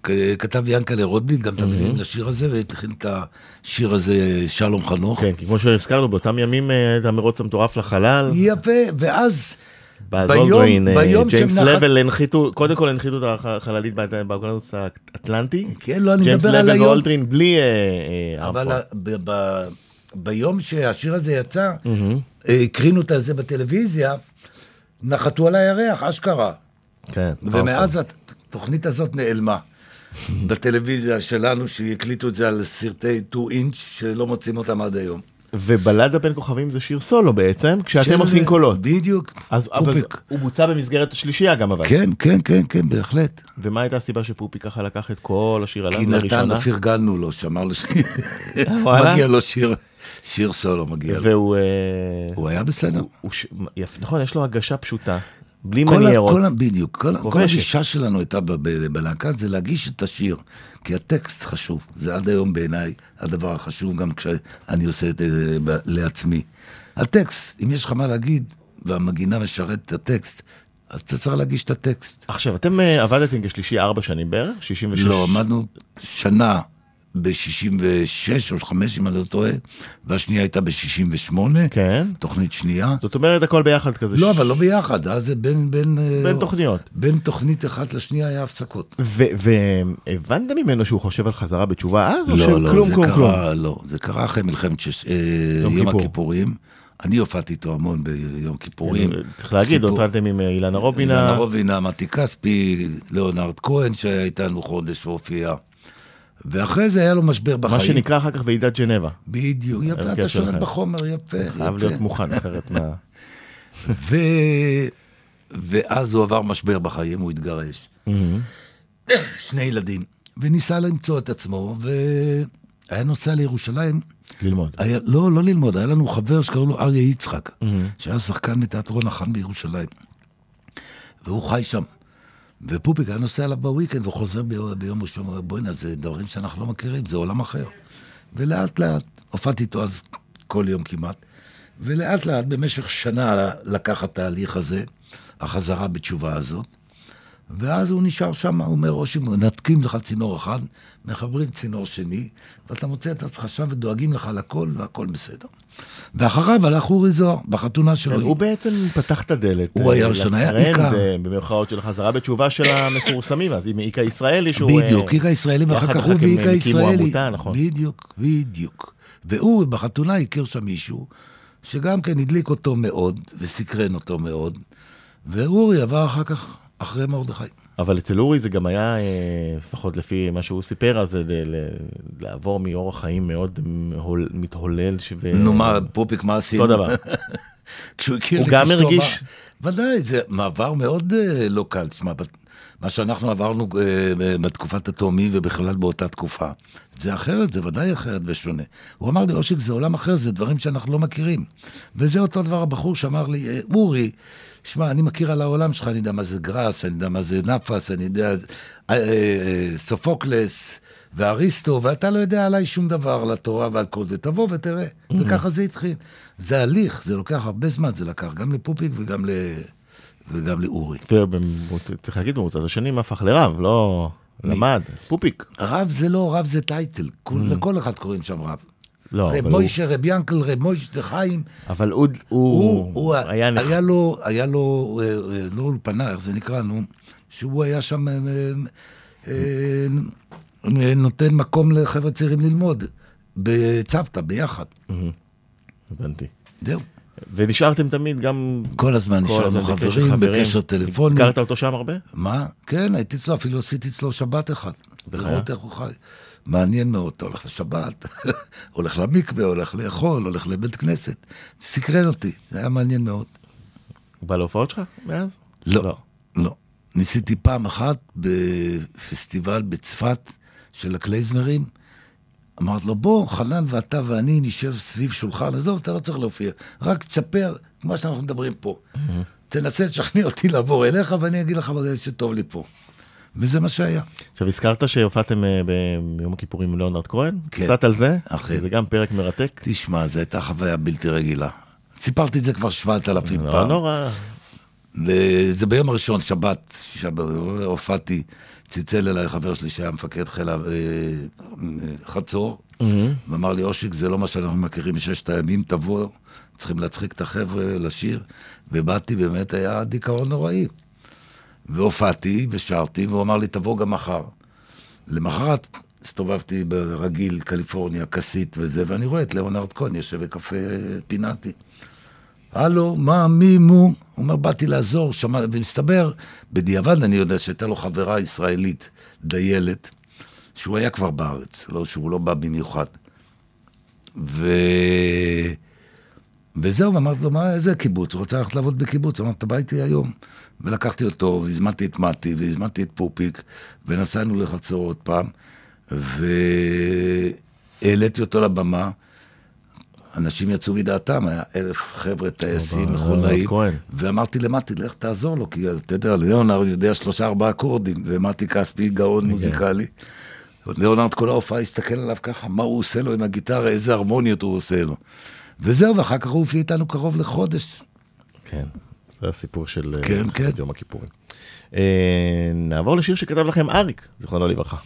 סאטירה. שכתב ינקלה רוטבליט גם את המילים לשיר הזה, והתחיל את השיר הזה שלום חנוך. כן, כי כמו שהזכרנו, באותם ימים אה, את המרוץ המטורף לחלל, יפה, ואז ביום- אה, ביום ג'יימס שמנחת- לבל הנחיתו, קודם כל הנחיתו את החללית באוקולנוס האטלנטי. כן, לא, אני ג'יימס מדבר על לבל היום. ואולדרין בלי אה, אה, אבל ביום שהשיר הזה יצא, אה, הקרינו את זה בטלוויזיה, נחתו על הירח, אשכרה. כן, ומאז התוכנית הזאת נעלמה. בטלוויזיה שלנו, שהקליטו את זה על סרטי 2 אינץ', שלא מוצאים אותם עד היום. ובלדה בין כוכבים זה שיר סולו בעצם, כשאתם עושים קולות. בדיוק. אז אבל פופיק. הוא בוצע במסגרת השלישייה גם אבל. כן, כן, כן, כן, בהחלט. ומה הייתה הסיבה שפופי ככה לקח את כל השיר עליו כי נתן, לראשונה? פרגנו לו, שאמר לו ש... וואלה? מגיע לו שיר, שיר סולו, מגיע לו. והוא... אה, הוא היה בסדר. הוא ש- יפ- נכון, יש לו הגשה פשוטה, בלי מניירות. כל בדיוק, כל, כל. הגישה שלנו הייתה בלהקה זה להגיש את השיר, כי הטקסט חשוב, זה עד היום בעיניי הדבר החשוב גם כשאני עושה את זה לעצמי. הטקסט, אם יש לך מה להגיד והמגינה משרת את הטקסט, אז אתה צריך להגיש את הטקסט. עכשיו, אתם אה, עבדתם כשלישי ארבע שנים בערך? 66? לא, עמדנו שנה ב-66 או 5 אם אני לא טועה, והשנייה הייתה ב-68, כן. תוכנית שנייה. זאת אומרת, הכל ביחד כזה. לא, ש- אבל לא ביחד, אז זה בין... בין, אה, בין תוכניות. בין תוכנית אחת לשנייה היה הפסקות. והבנת ממנו שהוא חושב על חזרה בתשובה אז? או לא, לא, שכלום, זה כלום, כלום? קרה, לא, זה קרה אחרי מלחמת שש, אה, יום יום כיפור. הכיפורים. אני הופעתי איתו המון ביום כיפורים. צריך להגיד, הופעתם עם אה, אילנה רובינה. אילנה רובינה, מתי כספי, ליאונרד כהן שהיה איתנו חודש והופיע. ואחרי זה היה לו משבר בחיים. מה שנקרא אחר כך ועידת ג'נבה. בדיוק, יפה, אתה שולט. בחומר, יפה, חייב. להיות מוכן, אחרת מה... ו... ואז הוא עבר משבר בחיים, הוא התגרש. שני ילדים. וניסה למצוא את עצמו, והיה נוסע לירושלים. ללמוד. היה, לא, לא ללמוד, היה לנו חבר שקראו לו אריה יצחק, שהיה שחקן בתיאטרון החאן בירושלים. והוא חי שם. ופופיק היה נוסע אליו בוויקנד וחוזר ביום, ביום ראשון, אומר, בוא'נה, זה דברים שאנחנו לא מכירים, זה עולם אחר. ולאט לאט, הופעתי איתו אז כל יום כמעט, ולאט לאט, במשך שנה לקח התהליך הזה, החזרה בתשובה הזאת, ואז הוא נשאר שם, הוא אומר, או שמנתקים לך צינור אחד, מחברים צינור שני, ואתה מוצא את עצמך שם ודואגים לך לכל, והכל בסדר. ואחריו הלך אורי זוהר, בחתונה שלו. הוא בעצם פתח את הדלת. הוא אה, היה ראשון, היה. אה, במרכאות של חזרה בתשובה של המפורסמים, אז עם איקה ישראלי שהוא... בדיוק, אה, איקה ישראלי, ואחר כך הוא ואיקה הקימו ישראלי. נכון. בדיוק, בדיוק. ואורי בחתונה הכיר שם מישהו, שגם כן הדליק אותו מאוד, וסקרן אותו מאוד, ואורי עבר אחר כך אחרי מרדכי. אבל אצל אורי זה גם היה, אה, לפחות לפי מה שהוא סיפר, אז זה לעבור מאורח חיים מאוד מתהולל. ו- נו מה, פופיק, מה עשינו? אותו דבר. כשהוא הכיר הוא את גם אשתו, הרגיש- מה- ודאי, זה מעבר מאוד אה, לא קל. תשמע, מה שאנחנו עברנו אה, בתקופת התאומים ובכלל באותה תקופה, זה אחרת, זה ודאי אחרת ושונה. הוא אמר לי, אושיק, זה עולם אחר, זה דברים שאנחנו לא מכירים. וזה אותו דבר הבחור שאמר לי, "אה, אורי, שמע, אני מכיר על העולם שלך, אני יודע מה זה גראס, אני יודע מה זה נפס, אני יודע, אה, אה, סופוקלס. ואריסטו, ואתה לא יודע עליי שום דבר על התורה ועל כל זה, תבוא ותראה. וככה זה התחיל. זה הליך, זה לוקח הרבה זמן, זה לקח גם לפופיק וגם, ל... וגם לאורי. צריך להגיד, במרוצת השנים הפך לרב, לא למד, פופיק. רב זה לא, רב זה טייטל, כול- לכל אחד קוראים שם רב. לא, רב אבל הוא- מוישה, רב ינקל, רב מוישה, זה חיים. אבל הוא, הוא, הוא היה נח... היה לו, היה לו, אה, אה, לא אולפנה, איך זה נקרא, נו, שהוא היה שם, אה, נותן מקום לחבר'ה צעירים ללמוד, בצוותא, ביחד. הבנתי. זהו. ונשארתם תמיד גם... כל הזמן נשארנו חברים, בקשר טלפוני. הכרת אותו שם הרבה? מה? כן, הייתי אצלו, אפילו עשיתי אצלו שבת אחד. בחיי? לראות איך הוא חי. מעניין מאוד, אתה הולך לשבת, הולך למקווה, הולך לאכול, הולך לבית כנסת. סקרן אותי, זה היה מעניין מאוד. הוא בא להופעות שלך מאז? לא, לא. ניסיתי פעם אחת בפסטיבל בצפת של הקלייזמרים. אמרתי לו, בוא, חנן ואתה ואני נשב סביב שולחן, עזוב, אתה לא צריך להופיע, רק תספר מה שאנחנו מדברים פה. תנסה לשכנע אותי לעבור אליך, ואני אגיד לך שטוב לי פה. וזה מה שהיה. עכשיו, הזכרת שהופעתם אה, ביום הכיפורים עם ליאונרד כהן? כן. קצת על זה? אכן. זה גם פרק מרתק. תשמע, זו הייתה חוויה בלתי רגילה. סיפרתי את זה כבר שבעת אלפים לא פעם. נורא. וזה ביום הראשון, שבת, הופעתי, צלצל אליי חבר שלי שהיה מפקד חיל ה- אה, חצור, ואמר לי, אושיק, זה לא מה שאנחנו מכירים מששת הימים, תבוא, צריכים להצחיק את החבר'ה לשיר. ובאתי, באמת היה דיכאון נוראי. והופעתי ושרתי, והוא אמר לי, תבוא גם מחר. למחרת הסתובבתי ברגיל, קליפורניה, כסית וזה, ואני רואה את ליאונרד כהן יושב בקפה פינאטי. הלו, מה, מי, מו? הוא אומר, באתי לעזור, שמע... ומסתבר, בדיעבד אני יודע שהייתה לו חברה ישראלית, דיילת, שהוא היה כבר בארץ, לא שהוא לא בא במיוחד. ו... וזהו, ואמרתי לו, מה, איזה קיבוץ? הוא רוצה ללכת לעבוד בקיבוץ. אמרתי, אתה בא איתי היום. ולקחתי אותו, והזמנתי את מתי, והזמנתי את פופיק, ונסענו לחצור עוד פעם, והעליתי אותו לבמה. אנשים יצאו מדעתם, היה אלף חבר'ה טייסים, מכונאים. ואמרתי למתי, לך תעזור לו, כי אתה יודע, ליאונרד יודע שלושה ארבעה אקורדים, ומתי כספי גאון מוזיקלי. ליאונרד כל ההופעה הסתכל עליו ככה, מה הוא עושה לו עם הגיטרה, איזה הרמוניות הוא עושה לו. וזהו, ואחר כך הוא הופיע איתנו קרוב לחודש. כן, זה הסיפור של אה, כן, כן. יום הכיפורים. אה, נעבור לשיר שכתב לכם אריק, זיכרונו לברכה.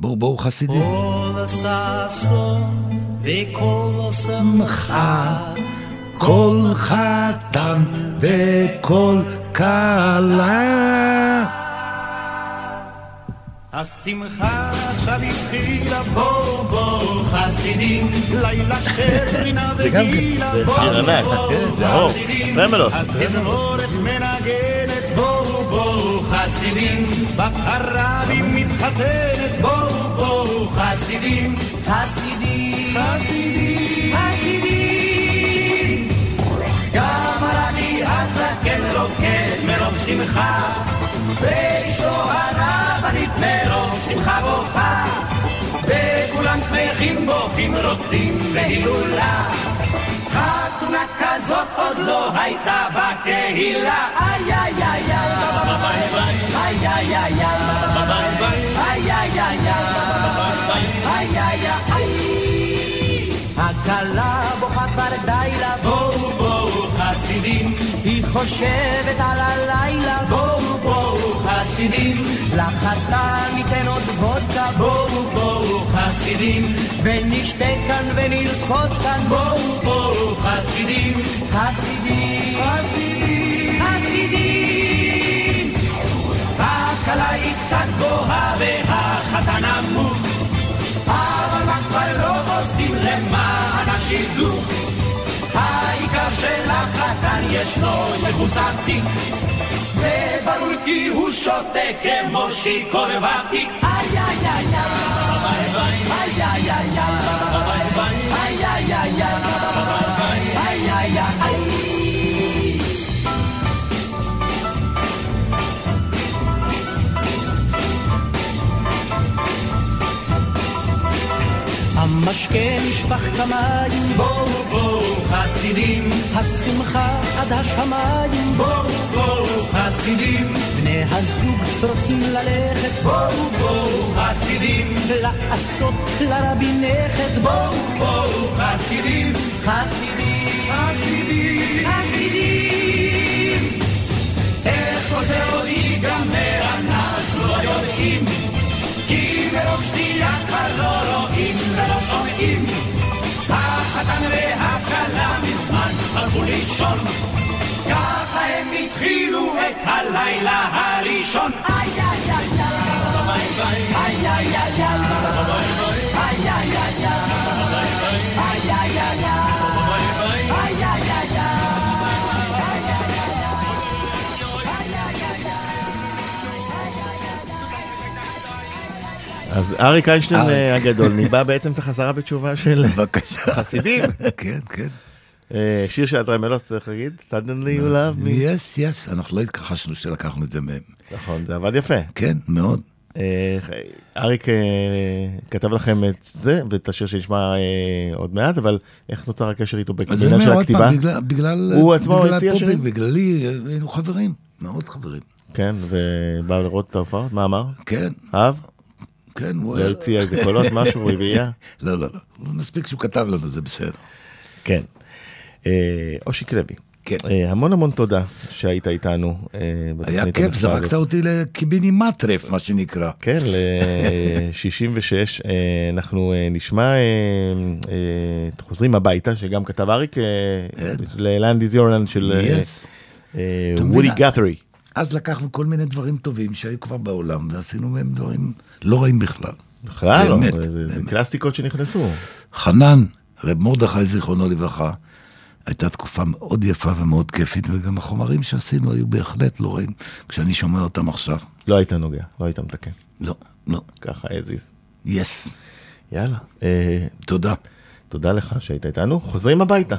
בואו, בואו חסידים. כל הששון וכל השמחה כל חתן וכל כלה. השמחה עכשיו התחילה, בואו בואו חסידים, לילה של רינה וגילה, בואו בואו כן. חסידים. התזמורת מנגנת, בואו בואו חסידים, בפרבים מתחתנת, בואו בואו חסידים, חסידים, חסידים, חסידים. גם הרבי הזקן רוקד מרוב שמחה, ואשתו הרבנית מרוב שמחה בוכה, וכולם שמחים בוכים רוקדים בהילולה. חתונה כזאת עוד לא הייתה בקהילה. איי איי איי איי איי איי איי איי איי איי איי איי איי הכלה בוכה כבר די לה בואו בואו חסידים. היא חושבת על הלילה. בואו בואו חסידים. לחתן ניתן עוד וודקה. בואו בואו חסידים. ונשתה כאן ונרקוד כאן. בואו בואו חסידים. חסידים. חסידים. חסידים הכלה היא קצת גבוהה והחתן עמוק אבל מה כבר לא עושים למען השידוך? העיקר שלחתן ישנו יחוס עתיק זה ברור כי הוא שותה כמו שיכור ותיק איי איי איי איי איי איי איי איי איי איי איי המשקה נשפך כמים, בואו בואו חסידים, השמחה עד השמיים, בואו בואו חסידים, בני הזוג רוצים ללכת, בואו בואו חסידים, לעשות לרבי נכד, בואו בואו חסידים, חסידים, חסידים, חסידים. מזמן הלכו לישון ככה הם התחילו את הלילה הראשון. איי איי איי איי איי איי איי איי איי איי אז אריק איינשטיין. אה, הגדול ניבא בעצם את החזרה בתשובה של. חסידים. כן, כן. אה, שיר של אטרמלוס צריך להגיד, suddenly you love me. יס, יס, אנחנו לא התכחשנו שלקחנו את זה מהם. נכון, זה עבד יפה. כן, מאוד. אה, אריק אה, כתב לכם את זה ואת השיר שנשמע עוד מעט, אבל איך נוצר הקשר איתו בעניין של הכתיבה? בגלל- בגלל... הוא עצמו בגלל הציע שירים? בגללי, היינו חברים, מאוד חברים. כן, ובא לראות את ההופעות, מה אמר? כן, אהב? כן, הוא... לא הציע איזה קולות, משהו, רביעייה? לא, לא, לא. מספיק שהוא כתב לנו, זה בסדר. כן. אה, אושיק לוי, כן. אה, המון המון תודה שהיית איתנו. אה, היה כיף, זרקת. אותי לקיבינימט טרף, מה שנקרא. כן, ל-66, אנחנו נשמע חוזרים הביתה, שגם כתב אריק, כן. ללנד איז יורלנד של אה, יס. אה, אתה וודי? גת'רי. אז לקחנו כל מיני דברים טובים שהיו כבר בעולם, ועשינו מהם דברים לא רעים בכלל. בכלל לא, באמת, זה- זה באמת. קלאסיקות שנכנסו. חנן, רב מרדכי זיכרונו לברכה, הייתה תקופה מאוד יפה ומאוד כיפית, וגם החומרים שעשינו היו בהחלט לא רעים. כשאני שומע אותם עכשיו, לא היית נוגע, לא היית מתקן. לא, לא, ככה as is. יס, יאללה, אה, תודה. תודה לך שהיית איתנו, חוזרים הביתה.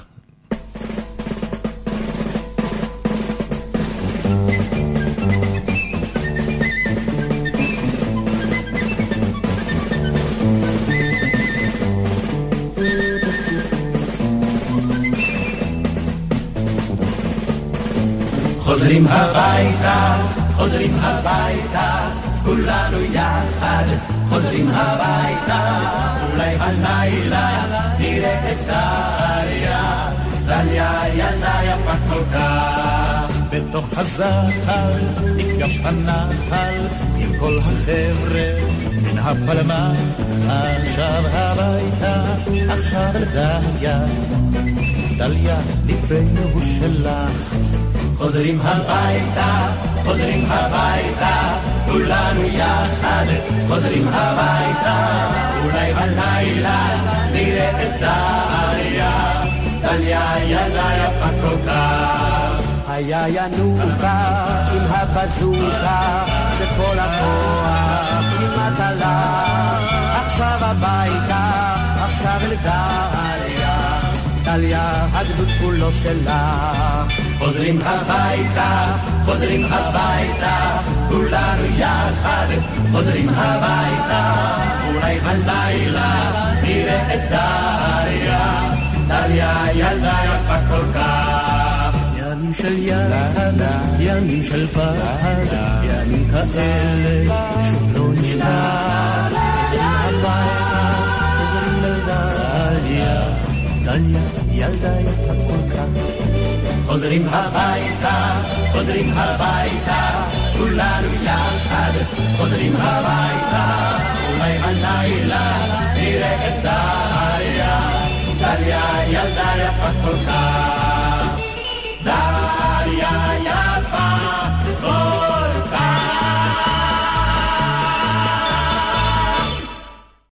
הביתה, אולי הלילה נראה את דליה, דליה ילדה יפה כל כך. בתוך הזחל נפגש הנחל עם כל החבר'ה מן הפלמ"ח, עכשיו הביתה, עכשיו אל דליה. דליה, ליבנו הוא שלך. חוזרים הביתה, חוזרים הביתה, כולנו יחד, חוזרים הביתה, אולי הלילה נראה את דליה, דליה ילדה יפה כל כך. היה ינוקה עם הבזוקה, שכל הכוח כמעט עלה, עכשיו הביתה, עכשיו אל דליה. דליה, הגדוד כולו שלך. חוזרים הביתה, חוזרים הביתה, כולנו יחד, חוזרים הביתה, אולי הלילה נראה את דליה, דליה ילדה יפה כל כך. ימים של יחד, ימים של פחד, ימים כאלה שלא נשכח. דליה, ילדה יפה כל כך. חוזרים הביתה, חוזרים הביתה, כולנו יחד, חוזרים הביתה, אולי הלילה נראה את דליה, דליה ילדה יפה כל כך.